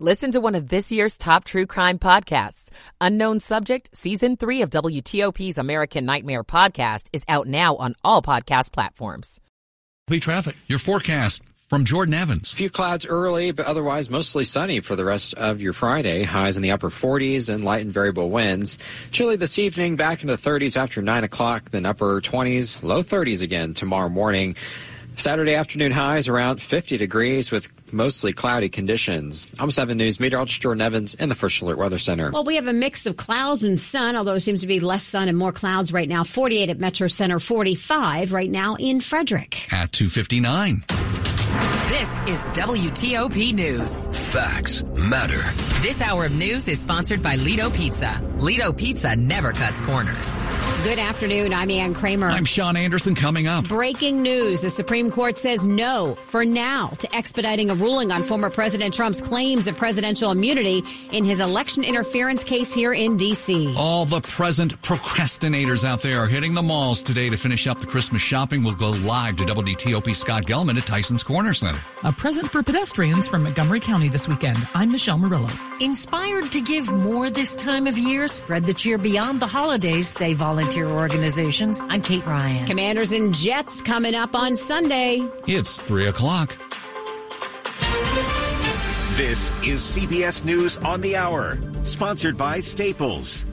Listen to one of this year's top true crime podcasts. Unknown Subject, Season 3 of WTOP's American Nightmare podcast is out now on all podcast platforms. Traffic, your forecast from Jordan Evans. A few clouds early, but otherwise mostly sunny for the rest of your Friday. Highs in the upper 40s and light and variable winds. Chilly this evening, back into the 30s after 9 o'clock, then upper 20s, low 30s again tomorrow morning. Saturday afternoon highs around 50 degrees with mostly cloudy conditions. I'm 7 News meteorologist Jordan Evans in the First Alert Weather Center. Well, we have a mix of clouds and sun, although it seems to be less sun and more clouds right now. 48 at Metro Center, 45 right now in Frederick. At 259. This is WTOP News. Facts matter. This hour of news is sponsored by Ledo Pizza. Ledo Pizza never cuts corners. Good afternoon. I'm Ann Kramer. I'm Sean Anderson coming up. Breaking news. The Supreme Court says no for now to expediting a ruling on former President Trump's claims of presidential immunity in his election interference case here in D.C. All the present procrastinators out there are hitting the malls today to finish up the Christmas shopping. We'll go live to WTOP Scott Gelman at Tyson's Corner Center. A present for pedestrians from Montgomery County this weekend. I'm Michelle Murillo. Inspired to give more this time of year, spread the cheer beyond the holidays, say volunteer organizations. I'm Kate Ryan. Commanders and Jets coming up on Sunday. It's 3 o'clock. This is CBS News on the Hour, sponsored by Staples.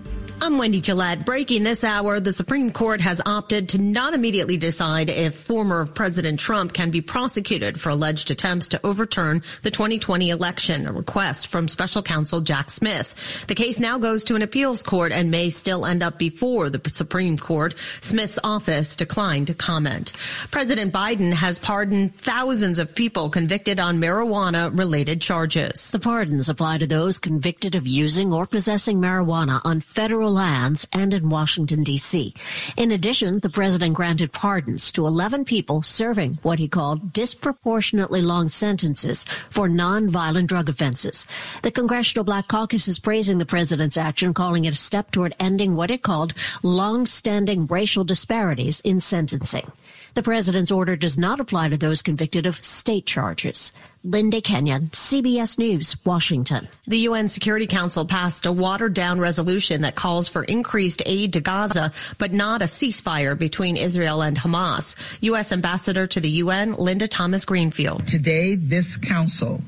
I'm Wendy Gillette. Breaking this hour, the Supreme Court has opted to not immediately decide if former President Trump can be prosecuted for alleged attempts to overturn the 2020 election, a request from special counsel Jack Smith. The case now goes to an appeals court and may still end up before the Supreme Court. Smith's office declined to comment. President Biden has pardoned thousands of people convicted on marijuana related charges. The pardons apply to those convicted of using or possessing marijuana on federal lands and in Washington, D.C. In addition, the president granted pardons to 11 people serving what he called disproportionately long sentences for nonviolent drug offenses. The Congressional Black Caucus is praising the president's action, calling it a step toward ending what it called long-standing racial disparities in sentencing. The president's order does not apply to those convicted of state charges. Linda Kenyon, CBS News, Washington. The UN Security Council passed a watered down resolution that calls for increased aid to Gaza, but not a ceasefire between Israel and Hamas. U.S. Ambassador to the UN, Linda Thomas Greenfield. Today, this council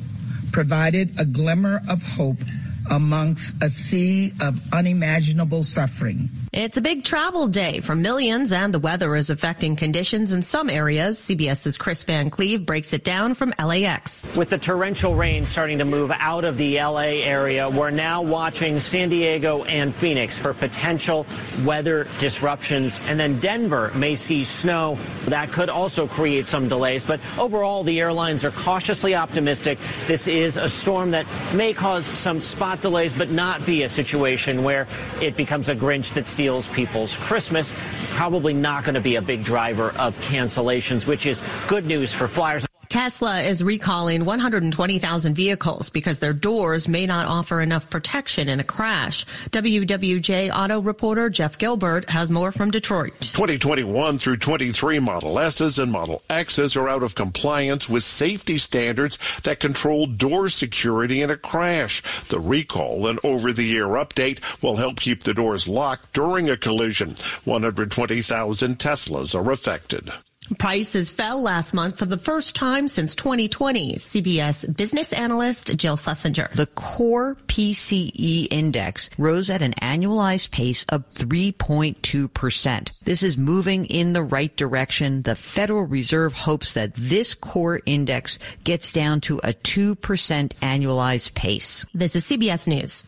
provided a glimmer of hope amongst a sea of unimaginable suffering. It's a big travel day for millions, and the weather is affecting conditions in some areas. CBS's Chris Van Cleve breaks it down from LAX. With the torrential rain starting to move out of the LA area, we're now watching San Diego and Phoenix for potential weather disruptions. And then Denver may see snow. That could also create some delays. But overall, the airlines are cautiously optimistic. This is a storm that may cause some spot delays, but not be a situation where it becomes a Grinch that steals people's Christmas. Probably not going to be a big driver of cancellations, which is good news for flyers. Tesla is recalling 120,000 vehicles because their doors may not offer enough protection in a crash. WWJ auto reporter Jeff Gilbert has more from Detroit. 2021 through 23 Model S's and Model X's are out of compliance with safety standards that control door security in a crash. The recall and over-the-air update will help keep the doors locked during a collision. 120,000 Teslas are affected. Prices fell last month for the first time since 2020. CBS business analyst Jill Schlesinger. The core PCE index rose at an annualized pace of 3.2%. This is moving in the right direction. The Federal Reserve hopes that this core index gets down to a 2% annualized pace. This is CBS News.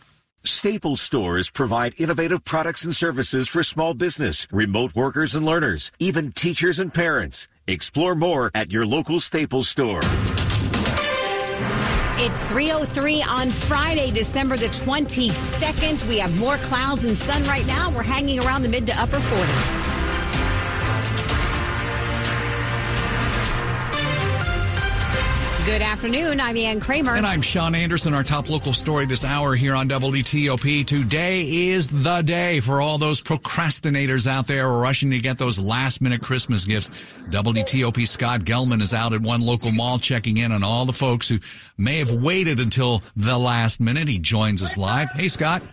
Staples stores provide innovative products and services for small business, remote workers and learners, even teachers and parents. Explore more at your local Staples store. It's 303 on Friday, December the 22nd. We have more clouds and sun right now. We're hanging around the mid to upper 40s. Good afternoon. I'm Ann Kramer. And I'm Sean Anderson. Our top local story this hour here on WTOP. Today is the day for all those procrastinators out there rushing to get those last minute Christmas gifts. WTOP Scott Gelman is out at one local mall checking in on all the folks who may have waited until the last minute. He joins us live. Hey, Scott.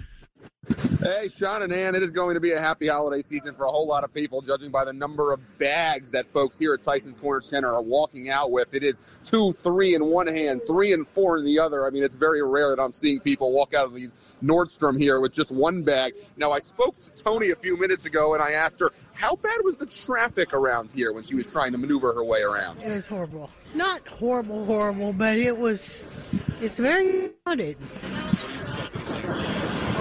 Hey, Sean and Ann, it is going to be a happy holiday season for a whole lot of people, judging by the number of bags that folks here at Tyson's Corner Center are walking out with. It is two, three in one hand, three and four in the other. I mean, it's very rare that I'm seeing people walk out of these Nordstrom here with just one bag. Now, I spoke to Tony a few minutes ago and I asked her, how bad was the traffic around here when she was trying to maneuver her way around? It was horrible. Not horrible, horrible, but it was, it's very crowded.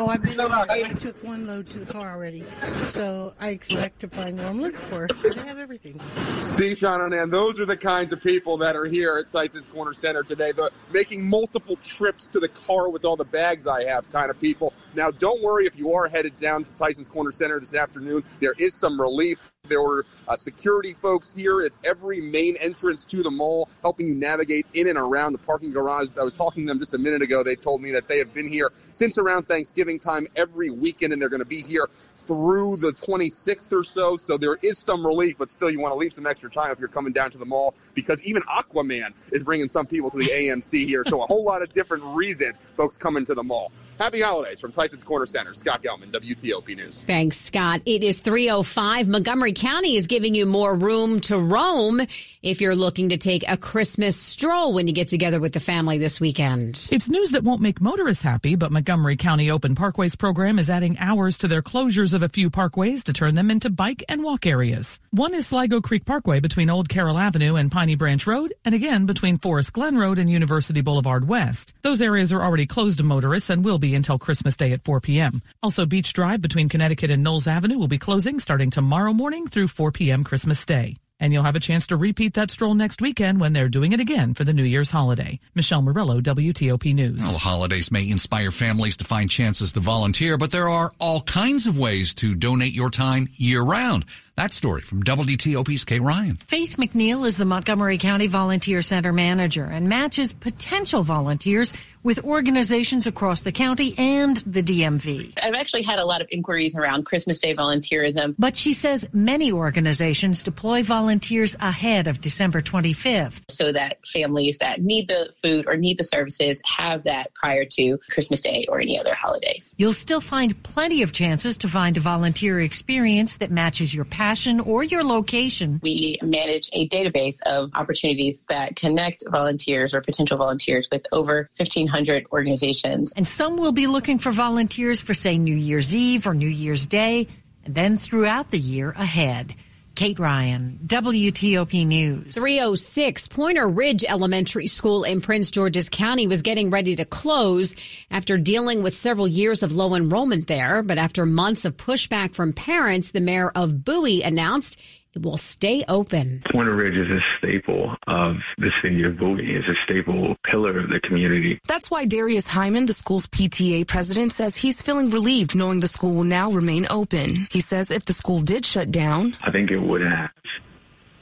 Oh, I've been. I took one load to the car already, so I expect to find what I'm looking for. They have everything. See, Sean and those are the kinds of people that are here at Tyson's Corner Center today. The making multiple trips to the car with all the bags I have kind of people. Now, don't worry if you are headed down to Tyson's Corner Center this afternoon. There is some relief. There were uh, security folks here at every main entrance to the mall helping you navigate in and around the parking garage. I was talking to them just a minute ago. They told me that they have been here since around Thanksgiving time every weekend, and they're going to be here through the 26th or so. So there is some relief, but still you want to leave some extra time if you're coming down to the mall because even Aquaman is bringing some people to the AMC here. So a whole lot of different reasons folks coming to the mall. Happy holidays from Tyson's Corner Center. Scott Gelman, WTOP News. Thanks, Scott. It is 305. Montgomery County is giving you more room to roam if you're looking to take a Christmas stroll when you get together with the family this weekend. It's news that won't make motorists happy, but Montgomery County Open Parkways program is adding hours to their closures of a few parkways to turn them into bike and walk areas. One is Sligo Creek Parkway between Old Carroll Avenue and Piney Branch Road, and again between Forest Glen Road and University Boulevard West. Those areas are already closed to motorists and will be until Christmas Day at 4 p.m. Also, Beach Drive between Connecticut and Knowles Avenue will be closing starting tomorrow morning through 4 p.m. Christmas Day. And you'll have a chance to repeat that stroll next weekend when they're doing it again for the New Year's holiday. Michelle Murillo, WTOP News. Well, holidays may inspire families to find chances to volunteer, but there are all kinds of ways to donate your time year round. That story from WTOP's Kate Ryan. Faith McNeil is the Montgomery County Volunteer Center manager and matches potential volunteers with organizations across the county and the DMV. I've actually had a lot of inquiries around Christmas Day volunteerism. But she says many organizations deploy volunteers ahead of December 25th. So that families that need the food or need the services have that prior to Christmas Day or any other holidays. You'll still find plenty of chances to find a volunteer experience that matches your passion or your location. We manage a database of opportunities that connect volunteers or potential volunteers with over 1500 organizations. And some will be looking for volunteers for, say, New Year's Eve or New Year's Day, and then throughout the year ahead. Kate Ryan, WTOP News. 306 Pointer Ridge Elementary School in Prince George's County was getting ready to close after dealing with several years of low enrollment there. But after months of pushback from parents, the mayor of Bowie announced it will stay open. Pointer Ridge is a staple of the city of Bowie. It's a staple pillar of the community. That's why Darius Hyman, the school's PTA president, says he's feeling relieved knowing the school will now remain open. He says if the school did shut down, I think it would have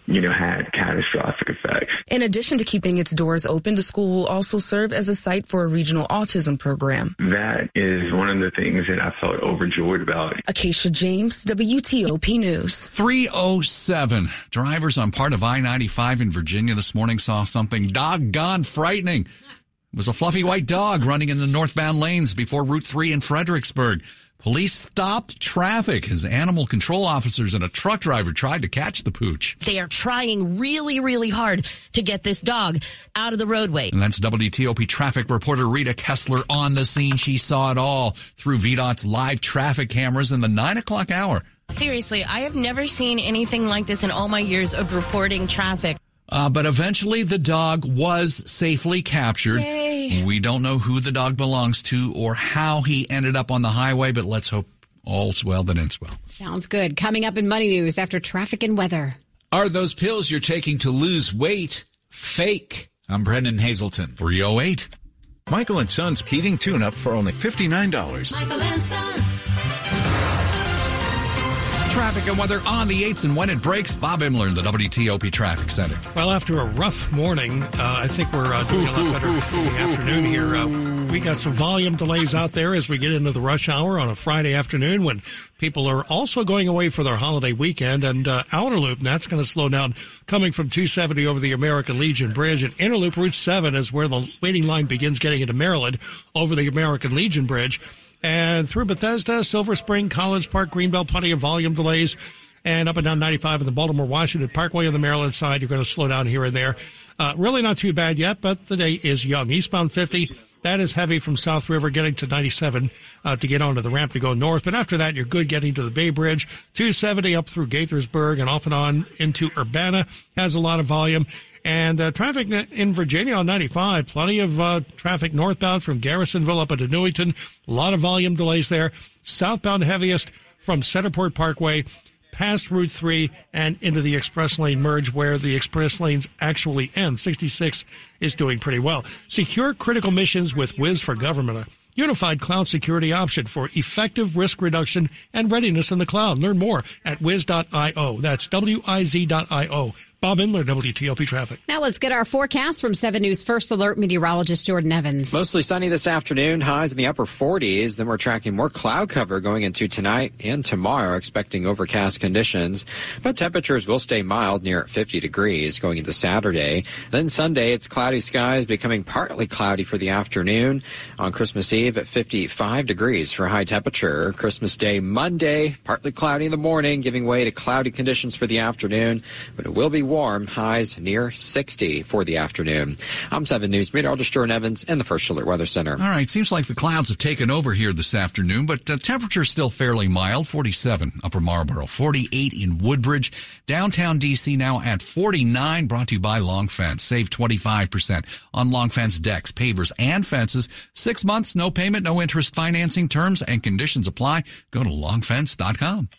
you know, had catastrophic effects. In addition to keeping its doors open, the school will also serve as a site for a regional autism program. That is one of the things that I felt overjoyed about. Acacia James, WTOP News. 307. Drivers on part of I-95 in Virginia this morning saw something doggone frightening. It was a fluffy white dog running in the northbound lanes before Route 3 in Fredericksburg. Police stopped traffic as animal control officers and a truck driver tried to catch the pooch. They are trying really, really hard to get this dog out of the roadway. And that's WTOP traffic reporter Rita Kessler on the scene. She saw it all through VDOT's live traffic cameras in the nine o'clock hour. Seriously, I have never seen anything like this in all my years of reporting traffic. Uh, but eventually the dog was safely captured. Yay. We don't know who the dog belongs to or how he ended up on the highway, but let's hope all's well that ends well. Sounds good. Coming up in Money News after traffic and weather. Are those pills you're taking to lose weight fake? I'm Brennan Hazelton. 308. Michael and Son's heating tune up for only $59. Michael and Son. Traffic and weather on the 8s and when it breaks. Bob Imler in the WTOP Traffic Center. Well, after a rough morning, uh, I think we're uh, doing a lot better in the afternoon here. Uh, we got some volume delays out there as we get into the rush hour on a Friday afternoon when people are also going away for their holiday weekend. And uh, Outer Loop, that's going to slow down coming from 270 over the American Legion Bridge. And Inner Loop Route 7 is where the waiting line begins getting into Maryland over the American Legion Bridge. And through Bethesda, Silver Spring, College Park, Greenbelt, plenty of volume delays. And up and down 95 in the Baltimore Washington Parkway on the Maryland side, you're going to slow down here and there. Uh, really not too bad yet, but the day is young. Eastbound 50, that is heavy from South River getting to 97 uh, to get onto the ramp to go north. But after that, you're good getting to the Bay Bridge. 270 up through Gaithersburg and off and on into Urbana has a lot of volume. And uh, traffic in Virginia on 95, plenty of uh, traffic northbound from Garrisonville up into Newington. A lot of volume delays there. Southbound heaviest from Centreport Parkway past Route 3 and into the express lane merge where the express lanes actually end. 66 is doing pretty well. Secure critical missions with Wiz for Government, a unified cloud security option for effective risk reduction and readiness in the cloud. Learn more at wiz.io. That's W-I-Z.io. Bob Imler, WTOP Traffic. Now let's get our forecast from 7 News First Alert meteorologist Jordan Evans. Mostly sunny this afternoon, highs in the upper 40s. Then we're tracking more cloud cover going into tonight and tomorrow, expecting overcast conditions. But temperatures will stay mild near 50 degrees going into Saturday. Then Sunday, it's cloudy skies becoming partly cloudy for the afternoon. On Christmas Eve at 55 degrees for high temperature. Christmas Day, Monday, partly cloudy in the morning, giving way to cloudy conditions for the afternoon. But it will be warm, highs near 60 for the afternoon. I'm 7 News meteorologist Jordan Evans in the First Alert Weather Center. All right, seems like the clouds have taken over here this afternoon, but uh, temperature is still fairly mild, 47 Upper Marlboro, 48 in Woodbridge, downtown DC now at 49, brought to you by Long Fence. Save 25% on Long Fence decks, pavers, and fences. Six months, no payment, no interest financing terms and conditions apply. Go to longfence.com.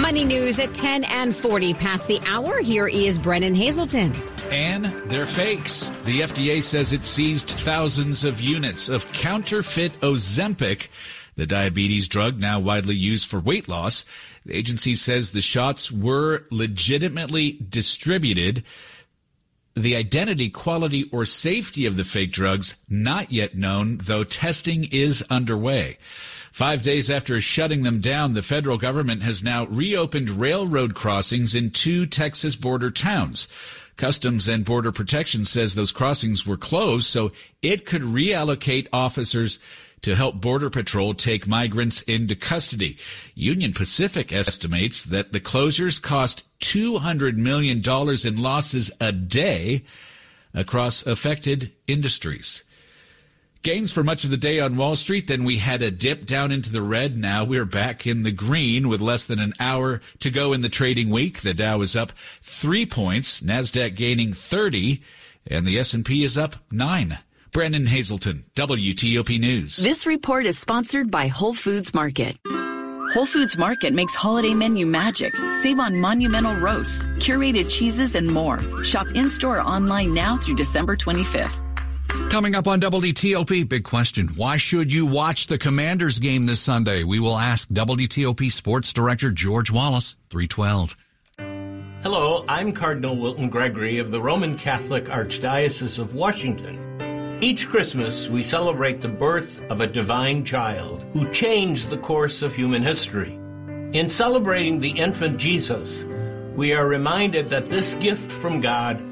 Money news at 10 and 40 past the hour. Here is Brennan Hazelton. And they're fakes. The FDA says it seized thousands of units of counterfeit Ozempic, the diabetes drug now widely used for weight loss. The agency says the shots were legitimately distributed. The identity, quality, or safety of the fake drugs not yet known, though testing is underway. Five days after shutting them down, the federal government has now reopened railroad crossings in two Texas border towns. Customs and Border Protection says those crossings were closed so it could reallocate officers to help Border Patrol take migrants into custody. Union Pacific estimates that the closures cost $200 million in losses a day across affected industries. Gains for much of the day on Wall Street. Then we had a dip down into the red. Now we're back in the green with less than an hour to go in the trading week. The Dow is up three points, Nasdaq gaining 30, and the S&P is up nine. Brennan Hazelton, WTOP News. This report is sponsored by Whole Foods Market. Whole Foods Market makes holiday menu magic. Save on monumental roasts, curated cheeses, and more. Shop in store or online now through December 25th. Coming up on WTOP, big question. Why should you watch the Commanders game this Sunday? We will ask WTOP Sports Director George Wallace, 312. Hello, I'm Cardinal Wilton Gregory of the Roman Catholic Archdiocese of Washington. Each Christmas, we celebrate the birth of a divine child who changed the course of human history. In celebrating the infant Jesus, we are reminded that this gift from God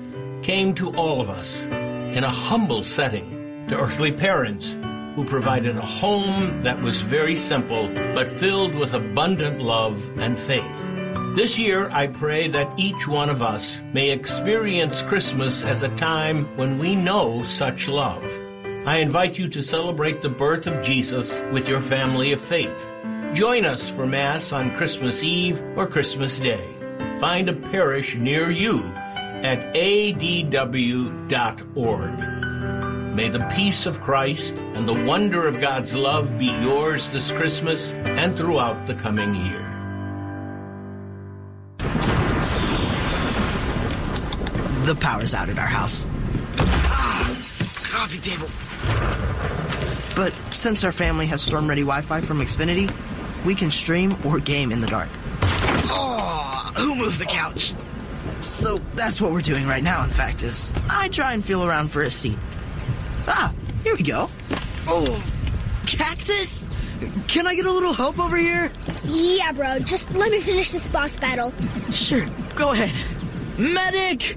came to all of us in a humble setting to earthly parents who provided a home that was very simple but filled with abundant love and faith. This year, I pray that each one of us may experience Christmas as a time when we know such love. I invite you to celebrate the birth of Jesus with your family of faith. Join us for Mass on Christmas Eve or Christmas Day. Find a parish near you at adw.org. May the peace of Christ and the wonder of God's love be yours this Christmas and throughout the coming year. The power's out at our house. Ah, coffee table. But since our family has storm ready Wi Fi from Xfinity, we can stream or game in the dark. Oh, who moved the couch? So that's what we're doing right now, in fact, is I try and feel around for a seat. Ah, here we go. Oh, cactus? Can I get a little help over here? Yeah, bro. Just let me finish this boss battle. Sure, go ahead. Medic!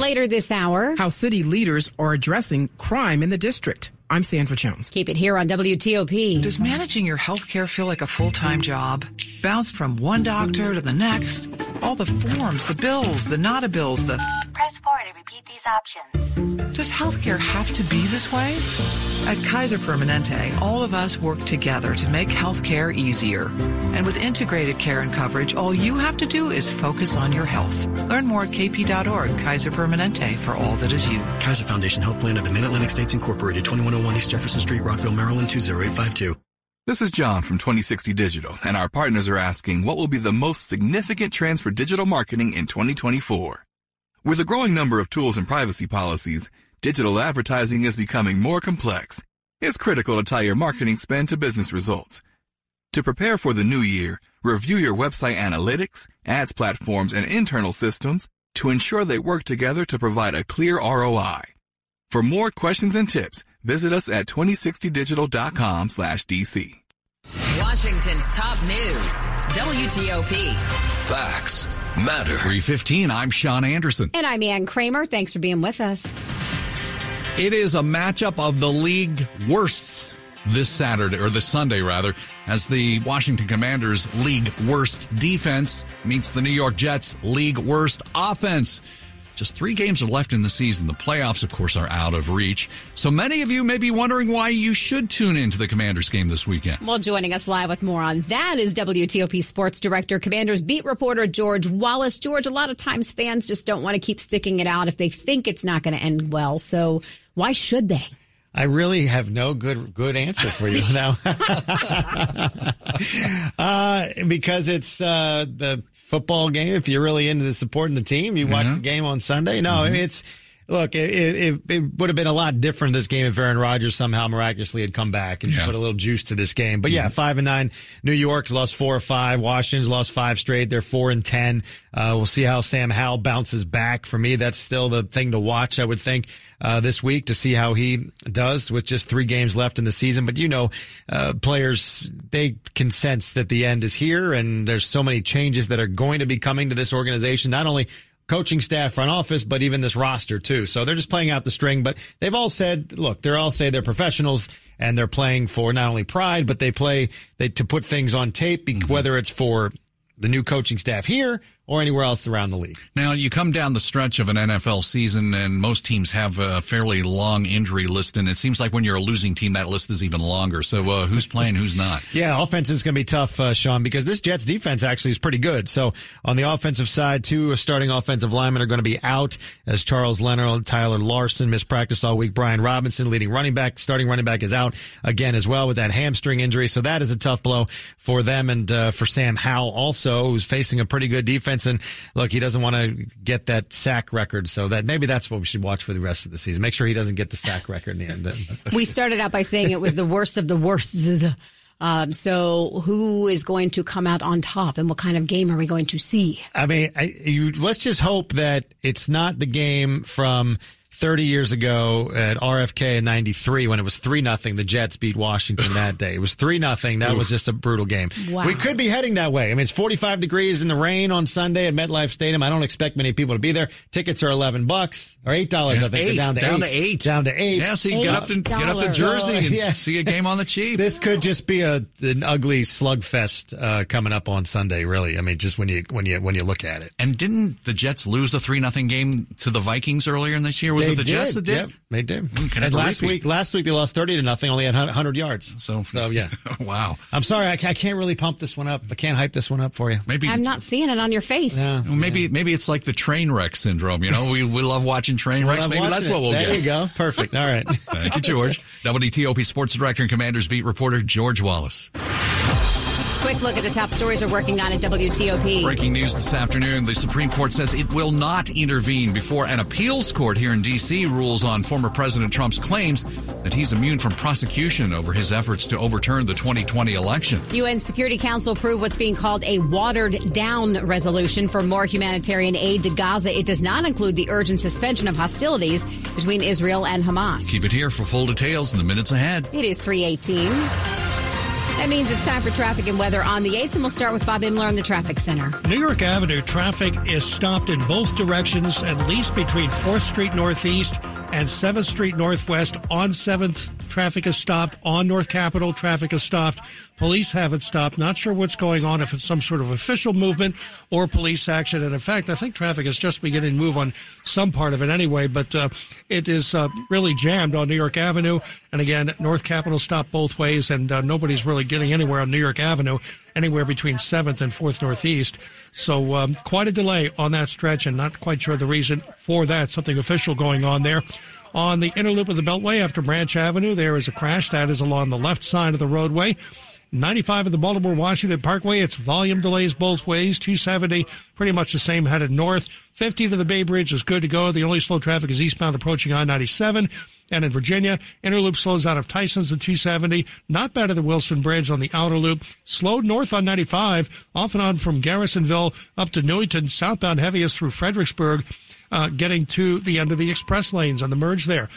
Later this hour, how city leaders are addressing crime in the district. I'm Sandra Jones. Keep it here on WTOP. Does managing your health care feel like a full time job? Bounced from one doctor to the next? All the forms, the bills, the nada bills, the. Press 4 to repeat these options. Does healthcare have to be this way? At Kaiser Permanente, all of us work together to make healthcare easier. And with integrated care and coverage, all you have to do is focus on your health. Learn more at kp.org. Kaiser Permanente for all that is you. Kaiser Foundation Health Plan of the Mid-Atlantic States Incorporated, 2101 East Jefferson Street, Rockville, Maryland, 20852. This is John from 2060 Digital, and our partners are asking what will be the most significant trends for digital marketing in 2024. With a growing number of tools and privacy policies, digital advertising is becoming more complex. It's critical to tie your marketing spend to business results. To prepare for the new year, review your website analytics, ads platforms, and internal systems to ensure they work together to provide a clear ROI. For more questions and tips, visit us at 2060digital.com slash DC. Washington's top news, WTOP. Facts matter. 315, I'm Sean Anderson. And I'm Ann Kramer. Thanks for being with us. It is a matchup of the league worsts this Saturday, or this Sunday rather, as the Washington Commanders league worst defense meets the New York Jets league worst offense. Just three games are left in the season. The playoffs, of course, are out of reach. So many of you may be wondering why you should tune into the Commanders game this weekend. Well, joining us live with more on that is WTOP Sports Director, Commanders beat reporter George Wallace. George, a lot of times fans just don't want to keep sticking it out if they think it's not going to end well. So why should they? I really have no good good answer for you now, uh, because it's uh, the football game. If you're really into the supporting the team, you watch the game on Sunday. No, mm-hmm. it's look. It, it, it, would have been a lot different this game if Aaron Rodgers somehow miraculously had come back and yeah. put a little juice to this game. But yeah, mm-hmm. five and nine. New York's lost four or five. Washington's lost five straight. They're four and ten. Uh, we'll see how Sam Howell bounces back. For me, that's still the thing to watch. I would think uh, this week to see how he does with just three games left in the season. But you know, uh, players, they can sense that the end is here and there's so many changes that are going to be coming to this organization, not only coaching staff, front office, but even this roster too. So they're just playing out the string, but they've all said, look, they're all say they're professionals and they're playing for not only pride, but they play they, to put things on tape, mm-hmm. whether it's for the new coaching staff here or anywhere else around the league. Now, you come down the stretch of an NFL season, and most teams have a fairly long injury list, and it seems like when you're a losing team, that list is even longer. So, uh, who's playing, who's not? yeah, offense is going to be tough, uh, Sean, because this Jets defense actually is pretty good. So, on the offensive side, two starting offensive linemen are going to be out as Charles Leno, Tyler Larsen missed practice all week. Brian Robinson, leading running back, starting running back, is out again as well with that hamstring injury. So, that is a tough blow for them and uh, for Sam Howell also, who's facing a pretty good defense. And look, he doesn't want to get that sack record. So that maybe that's what we should watch for the rest of the season. Make sure he doesn't get the sack record in the end. we started out by saying it was the worst of the worst. Um, so who is going to come out on top and what kind of game are we going to see? I mean, I, you, let's just hope that it's not the game from 30 years ago at RFK in 93 when it was 3 nothing. The Jets beat Washington that day. It was 3 nothing. That Oof. was just a brutal game. Wow. We could be heading that way. I mean, it's 45 degrees in the rain on Sunday at MetLife Stadium. I don't expect many people to be there. Tickets are 11 bucks or $8, yeah, I think. Eight. Down, to, down eight. to 8. Down to 8. Yeah, so you get up, to, get up to Jersey and yeah. see a game on the cheap. this could just be a an ugly slugfest uh, coming up on Sunday, really. I mean, just when you when you when you look at it. And didn't the Jets lose the 3 nothing game to the Vikings earlier in this year? Was it the Jets that did? Yep, they did. Mm, can and last repeat. week, last week they lost thirty to nothing. Only had hundred yards. So, so yeah. wow. I'm sorry, I, I can't really pump this one up. I can't hype this one up for you. Maybe I'm not seeing it on your face. Yeah. Well, maybe maybe it's like the train wreck syndrome. You know, we we love watching train wrecks. Maybe that's it. what we'll there get. There you go. Perfect. All right. Thank you, George. WTOP Sports Director and Commanders Beat reporter George Wallace. Quick look at the top stories we're working on at WTOP. Breaking news this afternoon. The Supreme Court says it will not intervene before an appeals court here in D.C. rules on former President Trump's claims that he's immune from prosecution over his efforts to overturn the 2020 election. UN Security Council approved what's being called a watered down resolution for more humanitarian aid to Gaza. It does not include the urgent suspension of hostilities between Israel and Hamas. Keep it here for full details in the minutes ahead. It is 318. That means it's time for traffic and weather on the 8th, and we'll start with Bob Imler in the traffic center. New York Avenue traffic is stopped in both directions, at least between 4th Street Northeast and 7th Street Northwest. On 7th, traffic is stopped. On North Capitol, traffic is stopped. Police haven't stopped. Not sure what's going on, if it's some sort of official movement or police action. And in fact, I think traffic is just beginning to move on some part of it anyway, but uh, it is uh, really jammed on New York Avenue. And again, North Capitol stopped both ways, and uh, nobody's really getting anywhere on New York Avenue, anywhere between 7th and 4th Northeast. So um, quite a delay on that stretch, and not quite sure the reason for that. Something official going on there. On the inner loop of the Beltway after Branch Avenue, there is a crash that is along the left side of the roadway. 95 of the Baltimore Washington Parkway, it's volume delays both ways. 270, pretty much the same headed north. 50 to the Bay Bridge is good to go. The only slow traffic is eastbound approaching I-97. And in Virginia, inner loop slows out of Tyson's to 270. Not bad at the Wilson Bridge on the outer loop. Slowed north on 95, off and on from Garrisonville up to Newington. Southbound heaviest through Fredericksburg, uh, getting to the end of the express lanes on the merge there.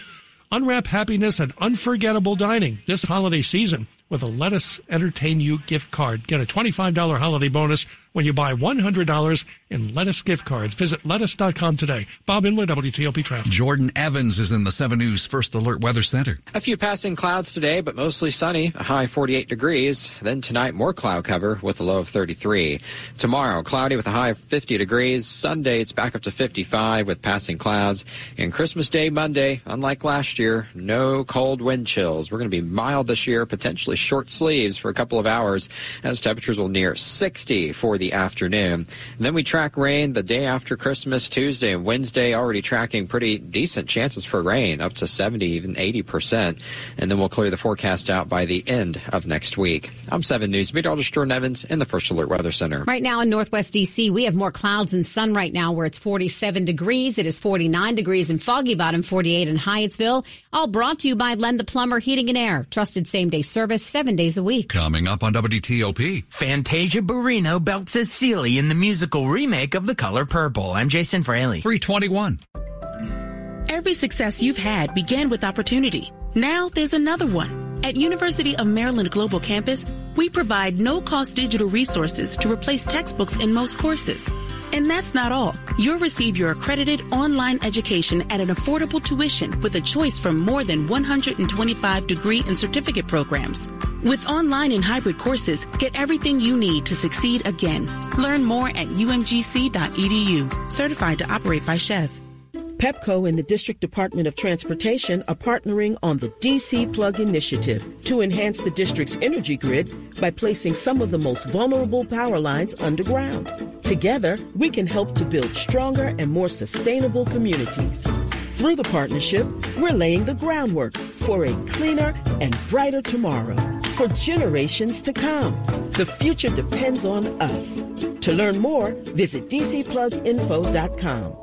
Unwrap happiness and unforgettable dining this holiday season with a Lettuce Entertain You gift card. Get a $25 holiday bonus when you buy $100 in Lettuce gift cards. Visit lettuce.com today. Bob Imler, WTOP Traffic. Jordan Evans is in the 7 News First Alert Weather Center. A few passing clouds today, but mostly sunny, a high 48 degrees. Then tonight, more cloud cover with a low of 33. Tomorrow, cloudy with a high of 50 degrees. Sunday, it's back up to 55 with passing clouds. And Christmas Day, Monday, unlike last year, no cold wind chills. We're going to be mild this year, potentially short sleeves for a couple of hours as temperatures will near 60 for the afternoon. And then we track rain the day after Christmas, Tuesday and Wednesday, already tracking pretty decent chances for rain, up to 70, even 80%. And then we'll clear the forecast out by the end of next week. I'm 7 News meteorologist Jordan Evans in the First Alert Weather Center. Right now in Northwest DC, we have more clouds and sun right now where it's 47 degrees. It is 49 degrees in Foggy Bottom, 48 in Hyattsville. All brought to you by Len the Plumber Heating and Air. Trusted same day service seven days a week. Coming up on WTOP. Fantasia Barrino belts Cecily in the musical remake of The Color Purple. I'm Jason Fraley. 321. Every success you've had began with opportunity. Now there's another one. At University of Maryland Global Campus, we provide no-cost digital resources to replace textbooks in most courses. And that's not all. You'll receive your accredited online education at an affordable tuition with a choice from more than 125 degree and certificate programs. With online and hybrid courses, get everything you need to succeed again. Learn more at umgc.edu. Certified to operate by SCHEV. PEPCO and the District Department of Transportation are partnering on the DC Plug Initiative to enhance the district's energy grid by placing some of the most vulnerable power lines underground. Together, we can help to build stronger and more sustainable communities. Through the partnership, we're laying the groundwork for a cleaner and brighter tomorrow for generations to come. The future depends on us. To learn more, visit dcpluginfo.com.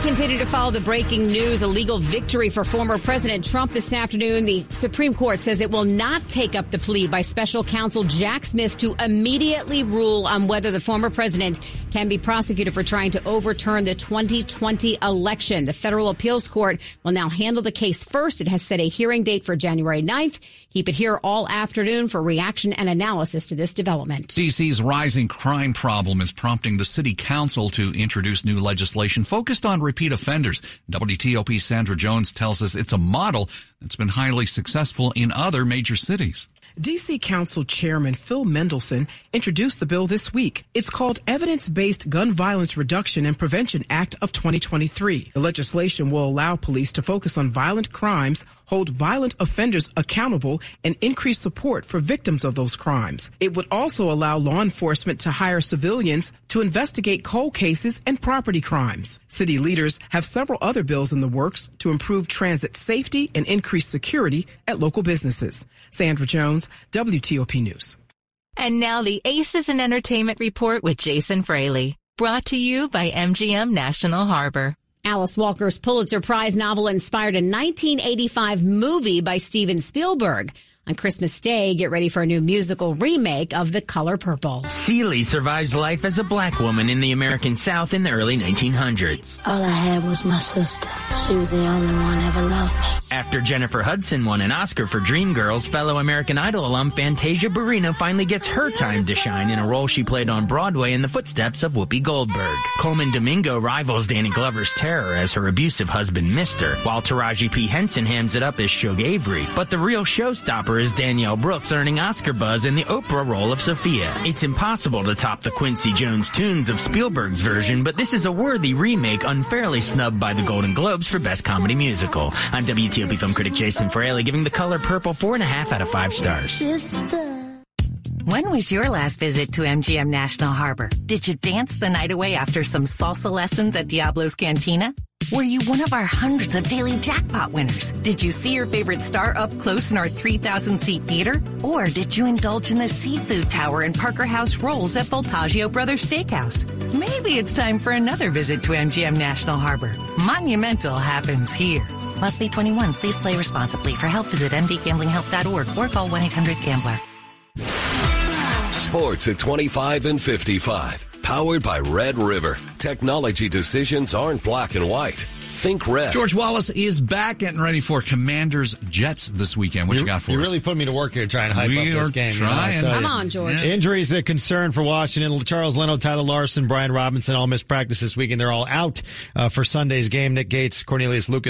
Continue to follow the breaking news. A legal victory for former President Trump this afternoon. The Supreme Court says it will not take up the plea by special counsel Jack Smith to immediately rule on whether the former president can be prosecuted for trying to overturn the 2020 election. The federal appeals court will now handle the case first. It has set a hearing date for January 9th. Keep it here all afternoon for reaction and analysis to this development. DC's rising crime problem is prompting the city council to introduce new legislation focused on repeat offenders. WTOP Sandra Jones tells us it's a model that's been highly successful in other major cities. DC Council Chairman Phil Mendelson introduced the bill this week. It's called Evidence Based Gun Violence Reduction and Prevention Act of 2023. The legislation will allow police to focus on violent crimes, hold violent offenders accountable, and increase support for victims of those crimes. It would also allow law enforcement to hire civilians to investigate cold cases and property crimes. City leaders have several other bills in the works to improve transit safety and increase security at local businesses. Sandra Jones, WTOP News. And now the Arts and Entertainment Report with Jason Fraley. Brought to you by MGM National Harbor. Alice Walker's Pulitzer Prize novel inspired a 1985 movie by Steven Spielberg. On Christmas Day, get ready for a new musical remake of The Color Purple. Celie survives life as a black woman in the American South in the early 1900s. All I had was my sister. She was the only one ever loved me. After Jennifer Hudson won an Oscar for Dreamgirls, fellow American Idol alum Fantasia Barrino finally gets her time to shine in a role she played on Broadway in the footsteps of Whoopi Goldberg. Colman Domingo rivals Danny Glover's terror as her abusive husband Mister, while Taraji P. Henson hams it up as Shug Avery. But the real showstopper is Danielle Brooks earning Oscar buzz in the Oprah role of Sophia. It's impossible to top the Quincy Jones tunes of Spielberg's version, but this is a worthy remake unfairly snubbed by the Golden Globes for Best Comedy Musical. I'm WTOP film critic Jason Fraley giving The Color Purple four and a half out of five stars. When was your last visit to MGM National Harbor? Did you dance the night away after some salsa lessons at Diablo's Cantina? Were you one of our hundreds of daily jackpot winners? Did you see your favorite star up close in our 3,000 seat theater? Or did you indulge in the seafood tower and Parker House rolls at Voltaggio Brothers Steakhouse? Maybe it's time for another visit to MGM National Harbor. Monumental happens here. Must be 21. Please play responsibly. For help, visit mdgamblinghelp.org or call 1-800-GAMBLER. Sports at 25 and 55. Powered by Red River. Technology decisions aren't black and white. Think red. George Wallace is back getting ready for Commanders Jets this weekend. What you, you got for you us? You really put me to work here trying to hype we up this game. Trying. You know, Come on, George. Yeah. Injuries a concern for Washington. Charles Leno, Tyler Larsen, Brian Robinson all missed practice this weekend. They're all out uh, for Sunday's game. Nick Gates, Cornelius Lucas